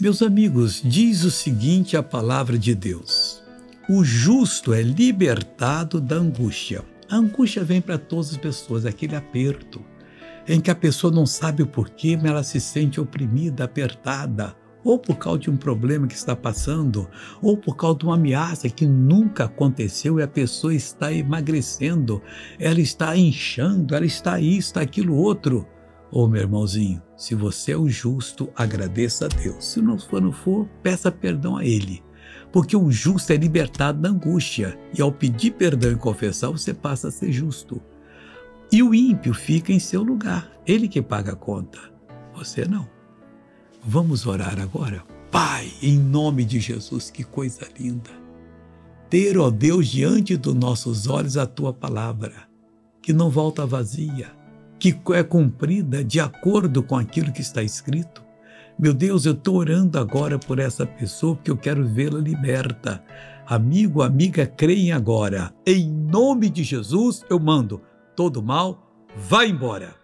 Meus amigos, diz o seguinte a palavra de Deus: O justo é libertado da angústia. A angústia vem para todas as pessoas, aquele aperto em que a pessoa não sabe o porquê, mas ela se sente oprimida, apertada, ou por causa de um problema que está passando, ou por causa de uma ameaça que nunca aconteceu e a pessoa está emagrecendo, ela está inchando, ela está isso, está aquilo outro. Ô oh, meu irmãozinho, se você é o justo, agradeça a Deus. Se não for, não for, peça perdão a Ele. Porque o justo é libertado da angústia, e ao pedir perdão e confessar, você passa a ser justo. E o ímpio fica em seu lugar, ele que paga a conta, você não. Vamos orar agora? Pai, em nome de Jesus, que coisa linda. Ter, ó Deus, diante dos nossos olhos a tua palavra, que não volta vazia, que é cumprida de acordo com aquilo que está escrito. Meu Deus, eu estou orando agora por essa pessoa porque eu quero vê-la liberta. Amigo, amiga, creem agora. Em nome de Jesus, eu mando todo mal, vá embora.